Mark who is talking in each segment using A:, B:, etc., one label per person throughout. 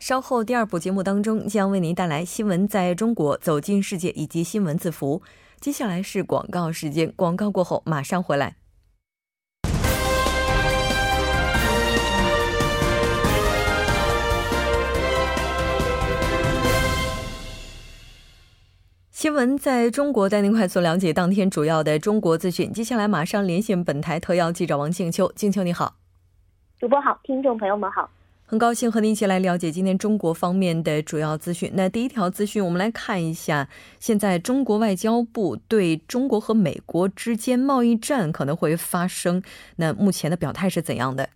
A: 稍后第二部节目当中将为您带来新闻在中国走进世界以及新闻字符。接下来是广告时间，广告过后马上回来。新闻在中国带您快速了解当天主要的中国资讯。接下来马上连线本台特邀记者王静秋，静秋你好，
B: 主播好，听众朋友们好。
A: 很高兴和您一起来了解今天中国方面的主要资讯。那第一条资讯，我们来看一下，现在中国外交部对中国和美国之间贸易战可能会发生，那目前的表态是怎样的？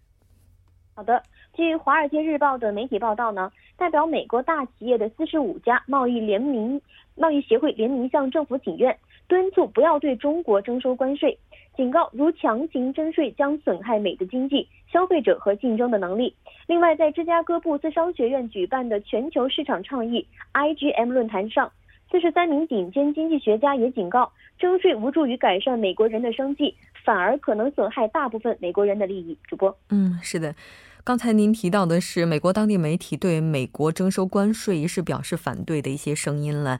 B: 好的，据《华尔街日报》的媒体报道呢，代表美国大企业的四十五家贸易联名贸易协会联名向政府请愿，敦促不要对中国征收关税。警告：如强行征税将损害美的经济、消费者和竞争的能力。另外，在芝加哥布斯商学院举办的全球市场倡议 （IGM） 论坛上，四十三名顶尖经济学家也警告，征税无助于改善美国人的生计，反而可能损害大部分美国人的利益。主播，
A: 嗯，是的，刚才您提到的是美国当地媒体对美国征收关税一事表示反对的一些声音了。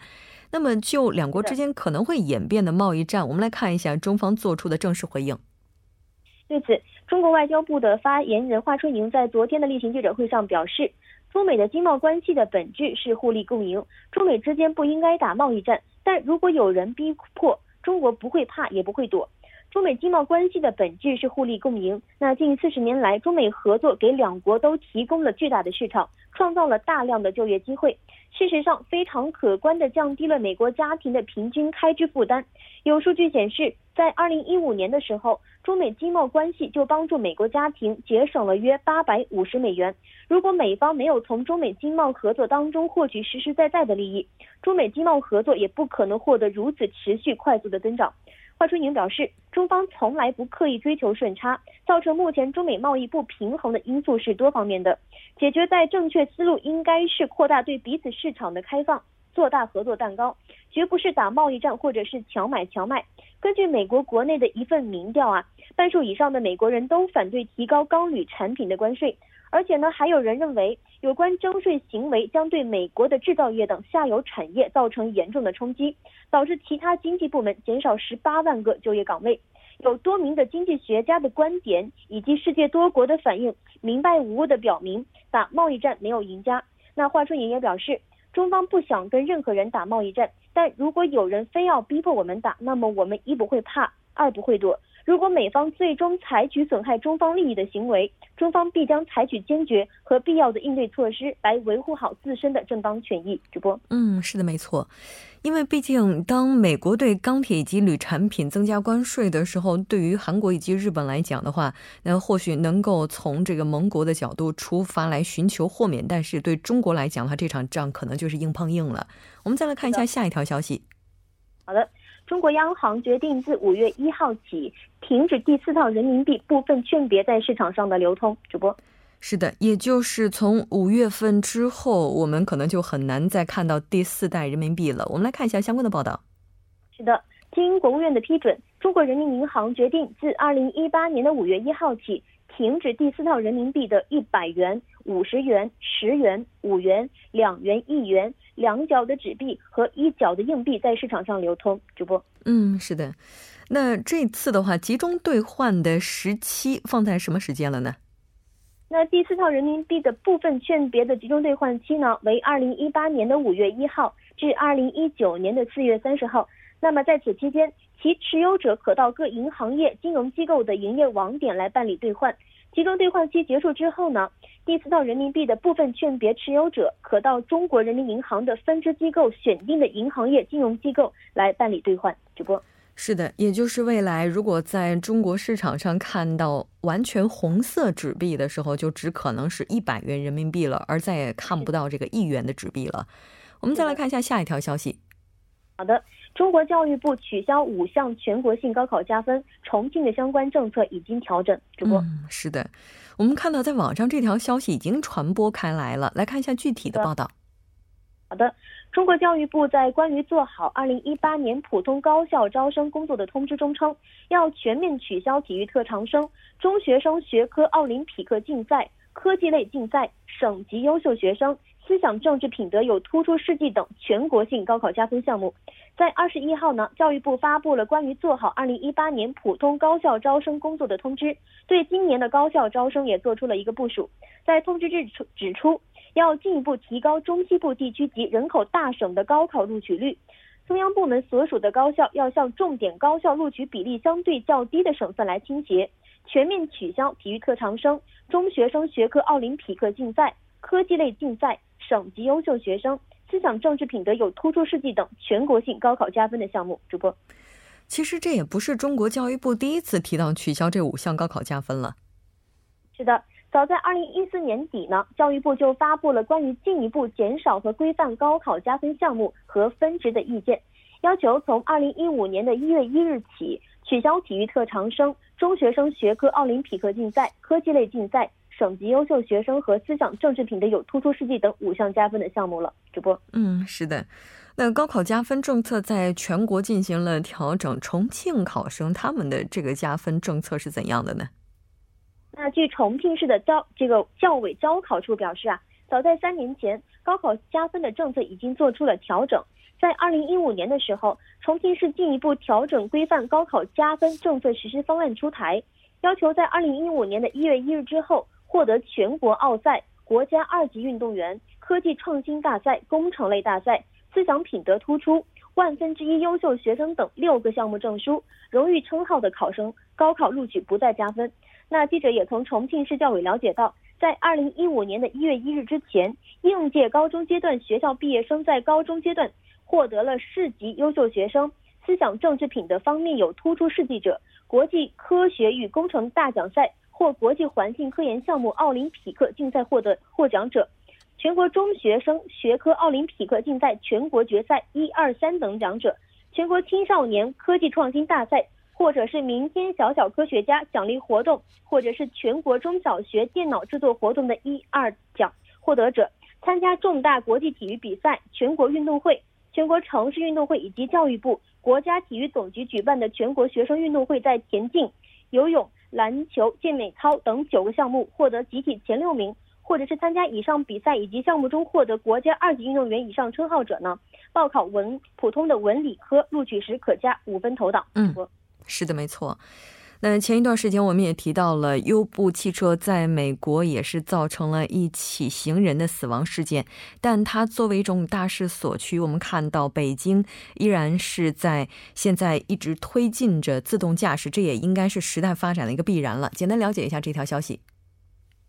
A: 那么，就两国之间可能会演变的贸易战，我们来看一下中方做出的正式回应。
B: 对此，中国外交部的发言人华春莹在昨天的例行记者会上表示，中美的经贸关系的本质是互利共赢，中美之间不应该打贸易战。但如果有人逼迫，中国不会怕，也不会躲。中美经贸关系的本质是互利共赢。那近四十年来，中美合作给两国都提供了巨大的市场，创造了大量的就业机会。事实上，非常可观地降低了美国家庭的平均开支负担。有数据显示，在二零一五年的时候，中美经贸关系就帮助美国家庭节省了约八百五十美元。如果美方没有从中美经贸合作当中获取实实在在的利益，中美经贸合作也不可能获得如此持续快速的增长。华春莹表示，中方从来不刻意追求顺差，造成目前中美贸易不平衡的因素是多方面的。解决在正确思路应该是扩大对彼此市场的开放，做大合作蛋糕，绝不是打贸易战或者是强买强卖。根据美国国内的一份民调啊，半数以上的美国人都反对提高钢铝产品的关税。而且呢，还有人认为有关征税行为将对美国的制造业等下游产业造成严重的冲击，导致其他经济部门减少十八万个就业岗位。有多名的经济学家的观点以及世界多国的反应，明白无误的表明打贸易战没有赢家。那华春莹也表示，中方不想跟任何人打贸易战，但如果有人非要逼迫我们打，那么我们一不会怕，二不会躲。如果美方最终采取损害中方利益的行为，中方必将采取坚决和必要的应对措施，来维护好自身的正当权益。主播，
A: 嗯，是的，没错，因为毕竟当美国对钢铁以及铝产品增加关税的时候，对于韩国以及日本来讲的话，那或许能够从这个盟国的角度出发来寻求豁免，但是对中国来讲的话，这场仗可能就是硬碰硬了。我们再来看一下下一条消息。
B: 好的。中国央行决定自五月一号起停止第四套人民币部分券别在市场上的流通。主播，
A: 是的，也就是从五月份之后，我们可能就很难再看到第四代人民币了。我们来看一下相关的报道。
B: 是的，经国务院的批准，中国人民银行决定自二零一八年的五月一号起停止第四套人民币的一百元、五十元、十元、五元、两元、一元。两角的纸币和一角的硬币在市场上流通。主播，
A: 嗯，是的。那这次的话，集中兑换的时期放在什么时间了呢？
B: 那第四套人民币的部分券别的集中兑换期呢，为二零一八年的五月一号至二零一九年的四月三十号。那么在此期间，其持有者可到各银行业金融机构的营业网点来办理兑换。集中兑换期结束之后呢？第四套人民币的部分券别持有者可到中国人民银行的分支机构选定的银行业金融机构来办理兑换。主播，
A: 是的，也就是未来如果在中国市场上看到完全红色纸币的时候，就只可能是一百元人民币了，而再也看不到这个一元的纸币了。我们再来看一下下一条消息。
B: 好的，中国教育部取消五项全国性高考加分，重庆的相关政策已经调整。主播，
A: 嗯，是的，我们看到在网上这条消息已经传播开来了，来看一下具体的报道。
B: 好的，中国教育部在关于做好二零一八年普通高校招生工作的通知中称，要全面取消体育特长生、中学生学科奥林匹克竞赛、科技类竞赛、省级优秀学生。思想政治品德有突出事迹等全国性高考加分项目，在二十一号呢，教育部发布了关于做好二零一八年普通高校招生工作的通知，对今年的高校招生也做出了一个部署。在通知指出，指出要进一步提高中西部地区及人口大省的高考录取率，中央部门所属的高校要向重点高校录取比例相对较低的省份来倾斜，全面取消体育特长生、中学生学科奥林匹克竞赛、科技类竞赛。省级优秀学生、思想政治品德有突出事迹等全国性高考加分的项目。主播，
A: 其实这也不是中国教育部第一次提到取消这五项高考加分了。
B: 是的，早在二零一四年底呢，教育部就发布了关于进一步减少和规范高考加分项目和分值的意见，要求从二零一五年的一月一日起取消体育特长生、中学生学科奥林匹克竞赛、科技类竞赛。省级优秀学生和思想政治品德有突出事迹等五项加分的项目了。主播，
A: 嗯，是的。那高考加分政策在全国进行了调整，重庆考生他们的这个加分政策是怎样的呢？
B: 那据重庆市的教这个教委招考处表示啊，早在三年前，高考加分的政策已经做出了调整。在二零一五年的时候，重庆市进一步调整规范高考加分政策实施方案出台，要求在二零一五年的一月一日之后。获得全国奥赛、国家二级运动员、科技创新大赛、工程类大赛、思想品德突出、万分之一优秀学生等六个项目证书、荣誉称号的考生，高考录取不再加分。那记者也从重庆市教委了解到，在二零一五年的一月一日之前，应届高中阶段学校毕业生在高中阶段获得了市级优秀学生、思想政治品德方面有突出事迹者、国际科学与工程大奖赛。或国际环境科研项目奥林匹克竞赛获得获奖者，全国中学生学科奥林匹克竞赛全国决赛一二三等奖者，全国青少年科技创新大赛或者是明天小小科学家奖励活动，或者是全国中小学电脑制作活动的一二奖获得者，参加重大国际体育比赛、全国运动会、全国城市运动会以及教育部、国家体育总局举办的全国学生运动会，在田径、游泳。篮球、健美操等九个项目获得集体前六名，或者是参加以上比赛以及项目中获得国家二级运动员以上称号者呢，报考文普通的文理科录取时可加五分投档。
A: 嗯，是的，没错。那前一段时间我们也提到了优步汽车在美国也是造成了一起行人的死亡事件，但它作为一种大势所趋，我们看到北京依然是在现在一直推进着自动驾驶，这也应该是时代发展的一个必然了。简单了解一下这条消息。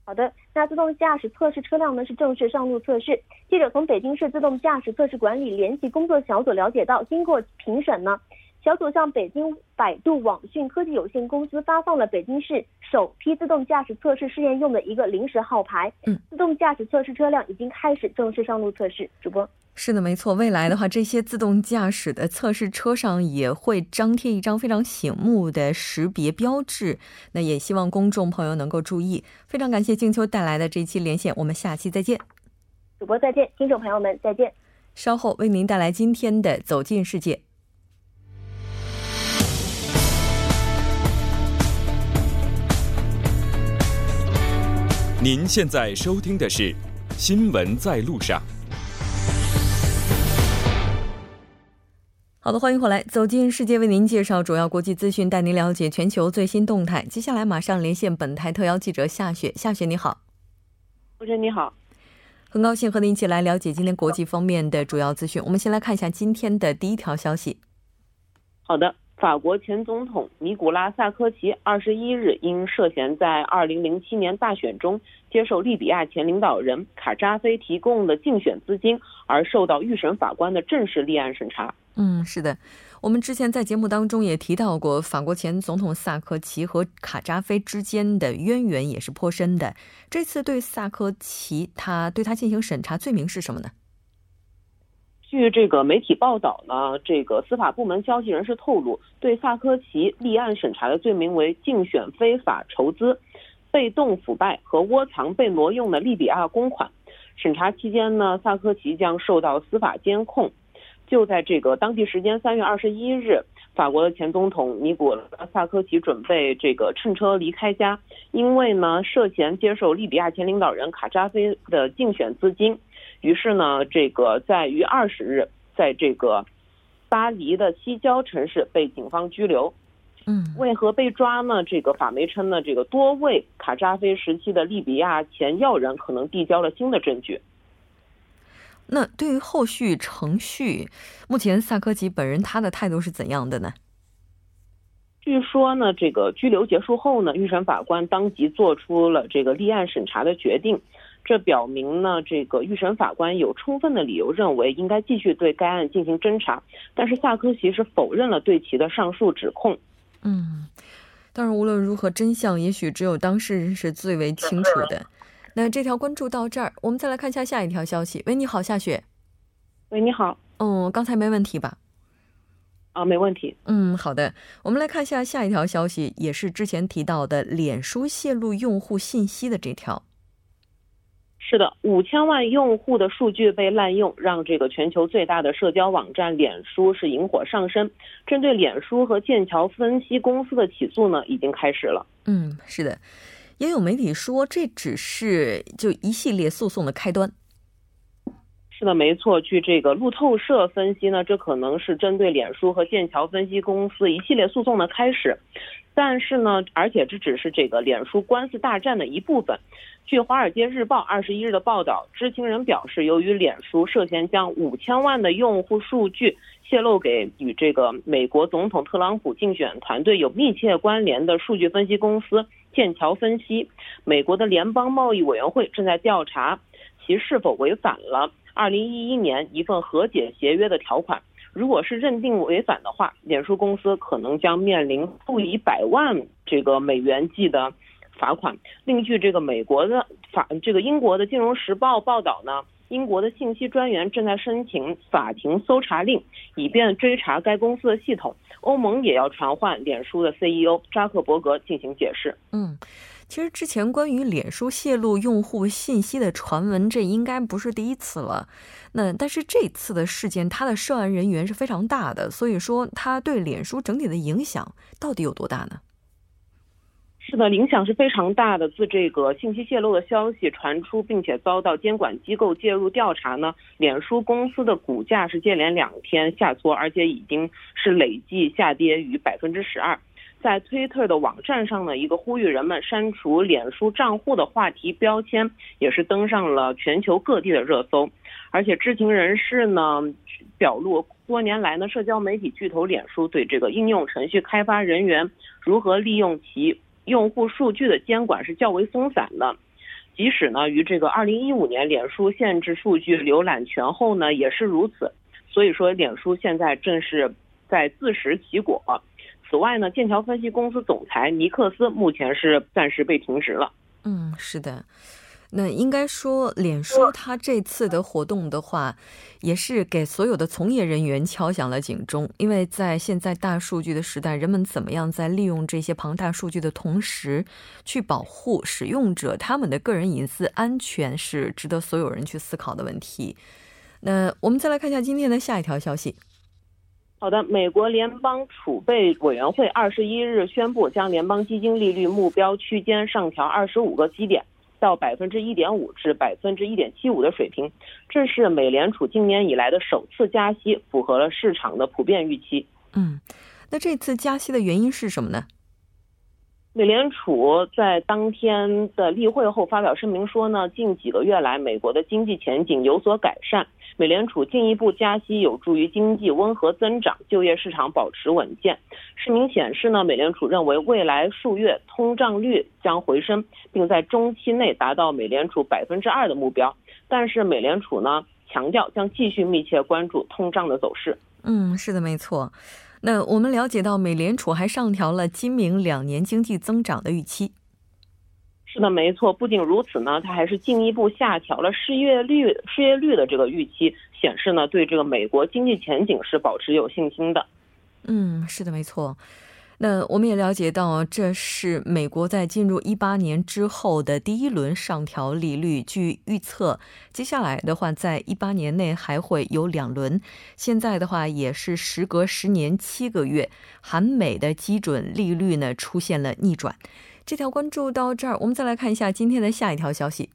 B: 好的，那自动驾驶测试车辆呢是正式上路测试。记者从北京市自动驾驶测试管理联席工作小组了解到，经过评审呢。小组向北京百度网讯科技有限公司发放了北京市首批自动驾驶测试试验用的一个临时号牌。嗯，自动驾驶测试车辆已经开始正式上路测试。主播
A: 是的，没错。未来的话，这些自动驾驶的测试车上也会张贴一张非常醒目的识别标志。那也希望公众朋友能够注意。非常感谢静秋带来的这期连线，我们下期再见。
B: 主播再见，听众朋友们再见。
A: 稍后为您带来今天的走进世界。
C: 您现在收听的是《新闻在路上》。
A: 好的，欢迎回来，走进世界，为您介绍主要国际资讯，带您了解全球最新动态。接下来马上连线本台特邀记者夏雪，夏雪你好，
D: 主持人你好，
A: 很高兴和您一起来了解今天国际方面的主要资讯。我们先来看一下今天的第一条消息。
D: 好的。法国前总统尼古拉萨科齐二十一日因涉嫌在二零零七年大选中接受利比亚前领导人卡扎菲提供的竞选资金而受到预审法官的正式立案审查。
A: 嗯，是的，我们之前在节目当中也提到过，法国前总统萨科齐和卡扎菲之间的渊源也是颇深的。这次对萨科齐，他对他进行审查，罪名是什么呢？
D: 据这个媒体报道呢，这个司法部门消息人士透露，对萨科齐立案审查的罪名为竞选非法筹资、被动腐败和窝藏被挪用的利比亚公款。审查期间呢，萨科齐将受到司法监控。就在这个当地时间三月二十一日，法国的前总统尼古拉萨科齐准备这个乘车离开家，因为呢涉嫌接受利比亚前领导人卡扎菲的竞选资金。于是呢，这个在于二十日，在这个巴黎的西郊城市被警方拘留。
A: 嗯，
D: 为何被抓呢？这个法媒称呢，这个多位卡扎菲时期的利比亚前要人可能递交了新的证据。
A: 那对于后续程序，目前萨科齐本人他的态度是怎样的呢？
D: 据说呢，这个拘留结束后呢，预审法官当即做出了这个立案审查的决定。这表明呢，这个预审法官有充分的理由认为应该继续对该案进行侦查，但是萨科齐是否认了对其的上述指控。
A: 嗯，当然，无论如何，真相也许只有当事人是最为清楚的。那这条关注到这儿，我们再来看一下下一条消息。喂，你好，夏雪。
D: 喂，你好。
A: 嗯，刚才没问题吧？
D: 啊，没问题。
A: 嗯，好的。我们来看一下下一条消息，也是之前提到的脸书泄露用户信息的这条。
D: 是的，五千万用户的数据被滥用，让这个全球最大的社交网站脸书是引火上身。针对脸书和剑桥分析公司的起诉呢，已经开始了。
A: 嗯，是的，也有媒体说这只是就一系列诉讼的开端。
D: 是的，没错。据这个路透社分析呢，这可能是针对脸书和剑桥分析公司一系列诉讼的开始。但是呢，而且这只是这个脸书官司大战的一部分。据《华尔街日报》二十一日的报道，知情人表示，由于脸书涉嫌将五千万的用户数据泄露给与这个美国总统特朗普竞选团队有密切关联的数据分析公司剑桥分析，美国的联邦贸易委员会正在调查其是否违反了二零一一年一份和解协约的条款。如果是认定违反的话，脸书公司可能将面临数以百万这个美元计的。罚款。另据这个美国的法，这个英国的《金融时报》报道呢，英国的信息专员正在申请法庭搜查令，以便追查该公司的系统。欧盟也要传唤脸书的 CEO 扎克伯格进行解释。
A: 嗯，其实之前关于脸书泄露用户信息的传闻，这应该不是第一次了。那但是这次的事件，它的涉案人员是非常大的，所以说它对脸书整体的影响到底有多大呢？
D: 是的，影响是非常大的。自这个信息泄露的消息传出，并且遭到监管机构介入调查呢，脸书公司的股价是接连两天下挫，而且已经是累计下跌逾百分之十二。在推特的网站上呢，一个呼吁人们删除脸书账户的话题标签，也是登上了全球各地的热搜。而且知情人士呢表露，多年来呢，社交媒体巨头脸书对这个应用程序开发人员如何利用其。用户数据的监管是较为松散的，即使呢于这个二零一五年脸书限制数据浏览权后呢也是如此，所以说脸书现在正是在自食其果。此外呢，剑桥分析公司总裁尼克斯目前是暂时被停职了。
A: 嗯，是的。那应该说，脸书它这次的活动的话，也是给所有的从业人员敲响了警钟。因为在现在大数据的时代，人们怎么样在利用这些庞大数据的同时，去保护使用者他们的个人隐私安全，是值得所有人去思考的问题。那我们再来看一下今天的下一条消息。
D: 好的，美国联邦储备委员会二十一日宣布，将联邦基金利率目标区间上调二十五个基点。到百分之一点五至百分之一点七五的水平，这是美联储今年以来的首次加息，符合了市场的普遍预期。
A: 嗯，那这次加息的原因是什么呢？
D: 美联储在当天的例会后发表声明说呢，近几个月来美国的经济前景有所改善。美联储进一步加息有助于经济温和增长，就业市场保持稳健。声明显示呢，美联储认为未来数月通胀率将回升，并在中期内达到美联储百分之二的目标。但是美联储呢强调将继续密切关注通胀的走势。
A: 嗯，是的，没错。那我们了解到，美联储还上调了今明两年经济增长的预期。
D: 是的，没错。不仅如此呢，它还是进一步下调了失业率失业率的这个预期，显示呢对这个美国经济前景是保持有信心的。
A: 嗯，是的，没错。那我们也了解到，这是美国在进入一八年之后的第一轮上调利率。据预测，接下来的话，在一八年内还会有两轮。现在的话，也是时隔十年七个月，韩美的基准利率呢出现了逆转。这条关注到这儿，我们再来看一下今天的下一条消息。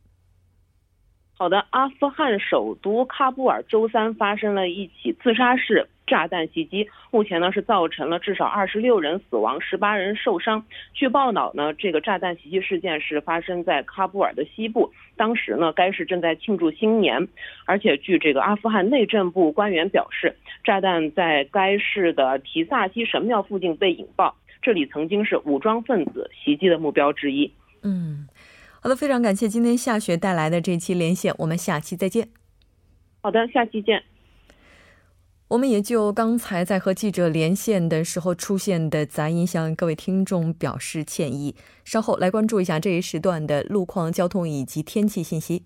D: 好的，阿富汗首都喀布尔周三发生了一起自杀式。炸弹袭击，目前呢是造成了至少二十六人死亡，十八人受伤。据报道呢，这个炸弹袭击事件是发生在喀布尔的西部，当时呢该市正在庆祝新年，而且据这个阿富汗内政部官员表示，炸弹在该市的提萨西神庙附近被引爆，这里曾经是武装分子袭击的目标之一。
A: 嗯，好的，非常感谢今天夏雪带来的这期连线，我们下期再见。
D: 好的，下期见。
A: 我们也就刚才在和记者连线的时候出现的杂音，向各位听众表示歉意。稍后来关注一下这一时段的路况、交通以及天气信息。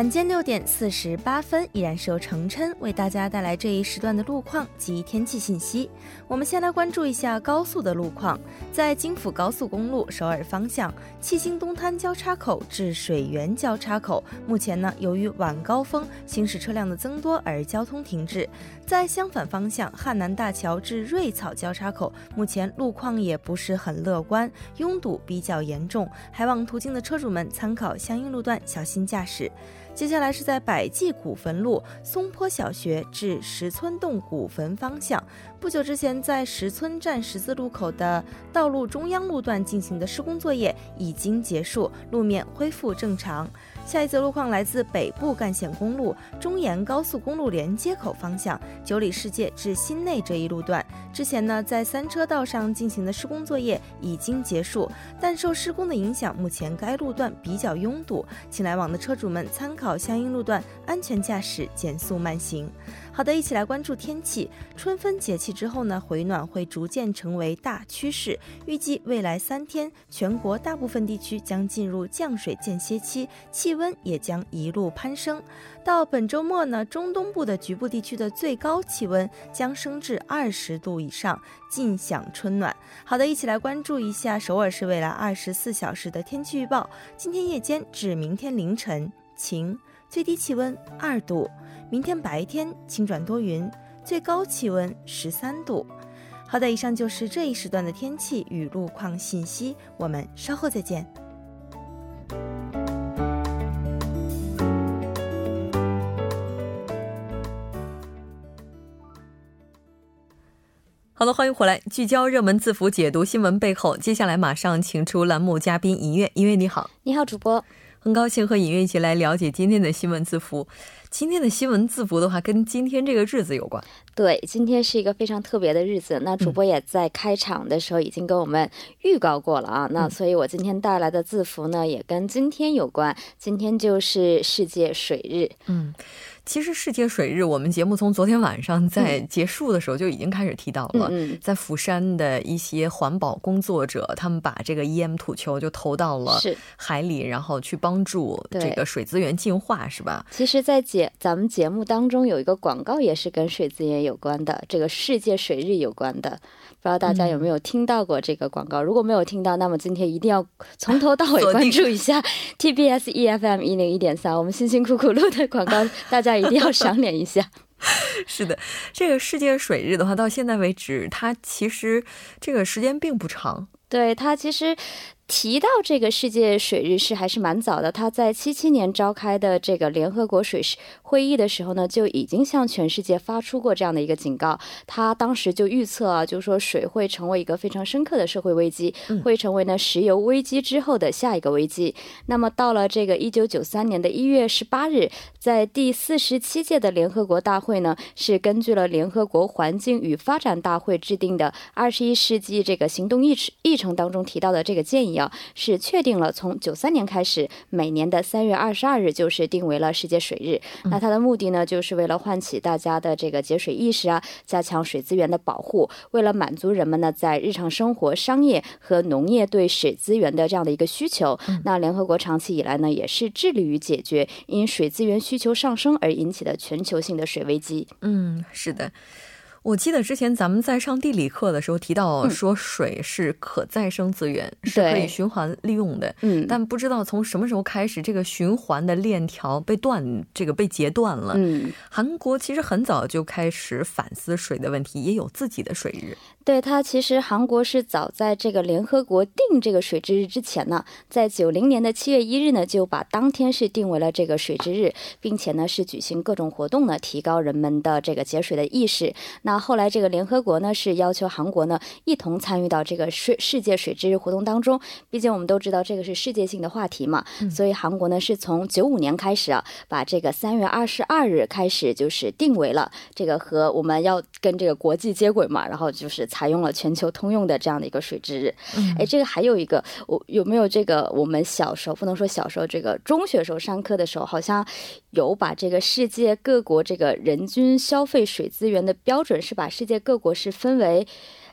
E: 晚间六点四十八分，依然是由程琛为大家带来这一时段的路况及天气信息。我们先来关注一下高速的路况，在京釜高速公路首尔方向，七星东滩交叉口至水源交叉口，目前呢由于晚高峰行驶车辆的增多而交通停滞。在相反方向，汉南大桥至瑞草交叉口，目前路况也不是很乐观，拥堵比较严重，还望途经的车主们参考相应路段，小心驾驶。接下来是在百济古坟路松坡小学至石村洞古坟方向，不久之前在石村站十字路口的道路中央路段进行的施工作业已经结束，路面恢复正常。下一则路况来自北部干线公路中延高速公路连接口方向九里世界至新内这一路段，之前呢在三车道上进行的施工作业已经结束，但受施工的影响，目前该路段比较拥堵，请来往的车主们参考相应路段，安全驾驶，减速慢行。好的，一起来关注天气。春分节气之后呢，回暖会逐渐成为大趋势。预计未来三天，全国大部分地区将进入降水间歇期，气温也将一路攀升。到本周末呢，中东部的局部地区的最高气温将升至二十度以上，尽享春暖。好的，一起来关注一下首尔市未来二十四小时的天气预报。今天夜间至明天凌晨晴，最低气温二度。明天白天晴转多云，最高气温十三度。好的，以上就是这一时段的天气与路况信息，我们稍后再见。
A: 好的，欢迎回来，聚焦热门字符，解读新闻背后。接下来马上请出栏目嘉宾一月，一月你好，
E: 你好，主播，
A: 很高兴和尹月一起来了解今天的新闻字符。今天的新闻字符的话，跟今天这个日子有关。
E: 对，今天是一个非常特别的日子。那主播也在开场的时候已经跟我们预告过了啊。那所以我今天带来的字符呢，也跟今天有关。今天就是世界水日。
A: 嗯。其实世界水日，我们节目从昨天晚上在结束的时候就已经开始提到了。在釜山的一些环保工作者，他们把这个 EM 土球就投到了海里，然后去帮助这个水资源净化，是吧？
E: 其实，在节咱们节目当中有一个广告也是跟水资源有关的，这个世界水日有关的。不知道大家有没有听到过这个广告？如果没有听到，那么今天一定要从头到尾 关注一下 TBS EFM 一零一点三，我们辛辛苦苦录的广告，大家一定要 赏脸一下。
A: 是的，这个世界水日的话，到现在为止，它其实这个时间并不长。
F: 对它其实。提到这个世界水日是还是蛮早的，他在七七年召开的这个联合国水事会议的时候呢，就已经向全世界发出过这样的一个警告。他当时就预测啊，就是说水会成为一个非常深刻的社会危机，会成为呢石油危机之后的下一个危机。那么到了这个一九九三年的一月十八日，在第四十七届的联合国大会呢，是根据了联合国环境与发展大会制定的二十一世纪这个行动议程议程当中提到的这个建议。是确定了，从九三年开始，每年的三月二十二日就是定为了世界水日。那它的目的呢，就是为了唤起大家的这个节水意识啊，加强水资源的保护，为了满足人们呢在日常生活、商业和农业对水资源的这样的一个需求。那联合国长期以来呢，也是致力于解决因水资源需求上升而引起的全球性的水危机。
A: 嗯，是的。我记得之前咱们在上地理课的时候提到，说水是可再生资源，是可以循环利用的。嗯，但不知道从什么时候开始，这个循环的链条被断，这个被截断了。嗯，韩国其实很早就开始反思水的问题，也有自己的水日。
F: 对它，其实韩国是早在这个联合国定这个水之日之前呢，在九零年的七月一日呢，就把当天是定为了这个水之日，并且呢是举行各种活动呢，提高人们的这个节水的意识。那后来这个联合国呢是要求韩国呢一同参与到这个水世界水之日活动当中，毕竟我们都知道这个是世界性的话题嘛，所以韩国呢是从九五年开始啊，把这个三月二十二日开始就是定为了这个和我们要跟这个国际接轨嘛，然后就是。采用了全球通用的这样的一个水之日，哎，这个还有一个，我有没有这个？我们小时候不能说小时候，这个中学时候上课的时候，好像有把这个世界各国这个人均消费水资源的标准，是把世界各国是分为，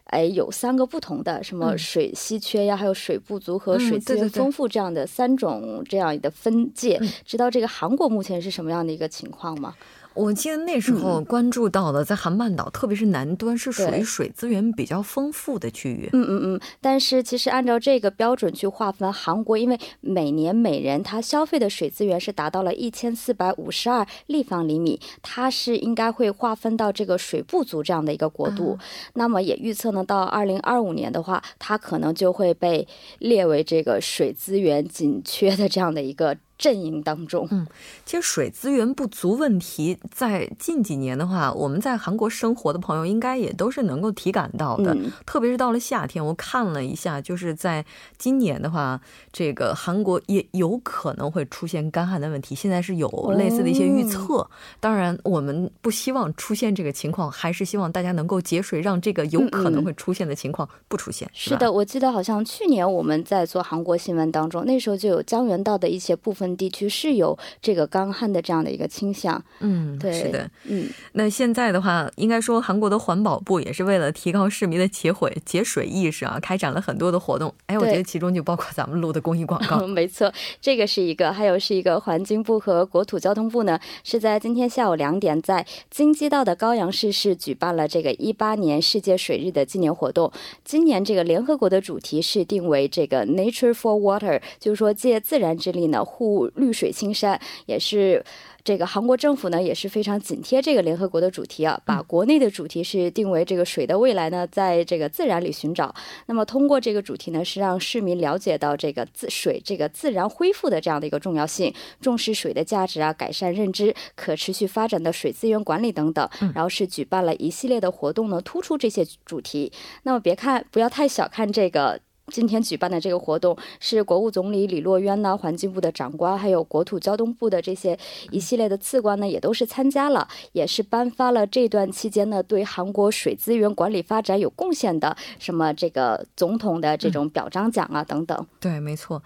F: 哎，有三个不同的，什么水稀缺呀，还有水不足和水资源丰富这样的三种这样的分界。知道这个韩国目前是什么样的一个情况吗？
A: 我记得那时候关注到的，在韩半岛，特别是南端，是属于水资源比较丰富的区域。
F: 嗯嗯嗯。但是其实按照这个标准去划分，韩国因为每年每人他消费的水资源是达到了一千四百五十二立方厘米，它是应该会划分到这个水不足这样的一个国度。那么也预测呢，到二零二五年的话，它可能就会被列为这个水资源紧缺的这样的一个。阵营当中，
A: 嗯，其实水资源不足问题，在近几年的话，我们在韩国生活的朋友应该也都是能够体感到的。特别是到了夏天，我看了一下，就是在今年的话，这个韩国也有可能会出现干旱的问题。现在是有类似的一些预测。当然，我们不希望出现这个情况，还是希望大家能够节水，让这个有可能会出现的情况不出现。
F: 是的，我记得好像去年我们在做韩国新闻当中，那时候就有江原道的一些部分。地区是有这个干旱的这样的一个倾向，
A: 嗯，对，是的，嗯，那现在的话，应该说韩国的环保部也是为了提高市民的节水节水意识啊，开展了很多的活动。哎，我觉得其中就包括咱们录的公益广告，
F: 没错，这个是一个，还有是一个环境部和国土交通部呢，是在今天下午两点在京畿道的高阳市是举办了这个一八年世界水日的纪念活动。今年这个联合国的主题是定为这个 Nature for Water，就是说借自然之力呢护。绿水青山也是这个韩国政府呢也是非常紧贴这个联合国的主题啊，把国内的主题是定为这个水的未来呢，在这个自然里寻找。那么通过这个主题呢，是让市民了解到这个自水这个自然恢复的这样的一个重要性，重视水的价值啊，改善认知，可持续发展的水资源管理等等。然后是举办了一系列的活动呢，突出这些主题。那么别看不要太小看这个。今天举办的这个活动是国务总理李洛渊呢，环境部的长官，还有国土交通部的这些一系列的次官呢，也都是参加了，也是颁发了这段期间呢对韩国水资源管理发展有贡献的什么这个总统的这种表彰奖啊等等。
A: 对，没错。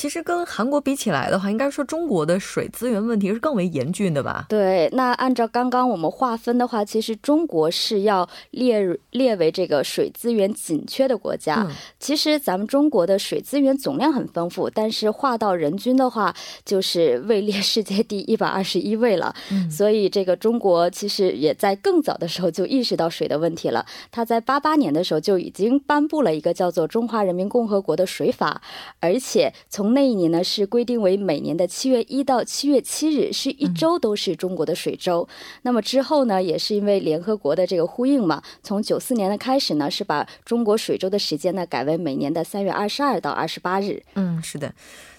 A: 其实跟韩国比起来的话，应该说中国的水资源问题是更为严峻的吧？
F: 对，那按照刚刚我们划分的话，其实中国是要列列为这个水资源紧缺的国家。其实咱们中国的水资源总量很丰富，但是划到人均的话，就是位列世界第一百二十一位了。所以这个中国其实也在更早的时候就意识到水的问题了。他在八八年的时候就已经颁布了一个叫做《中华人民共和国的水法》，而且从从那一年呢是规定为每年的七月一到七月七日是一周都是中国的水周。那么之后呢，也是因为联合国的这个呼应嘛，从九四年的开始呢，是把中国水周的时间呢改为每年的三月二十二到二十八日。
A: 嗯，是的，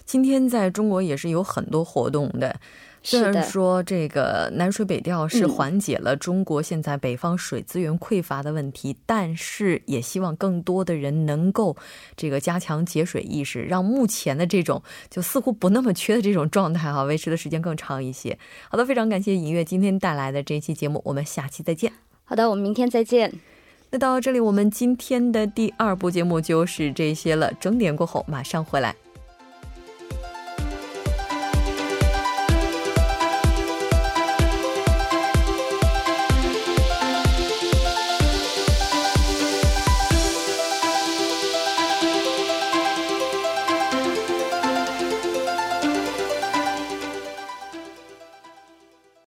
A: 今天在中国也是有很多活动的。虽然说这个南水北调是缓解了中国现在北方水资源匮乏的问题，但是也希望更多的人能够这个加强节水意识，让目前的这种就似乎不那么缺的这种状态哈，维持的时间更长一些。好的，非常感谢尹月今天带来的这一期节目，我们下期再见。
F: 好的，我们明天再见。
A: 那到这里，我们今天的第二部节目就是这些了。整点过后马上回来。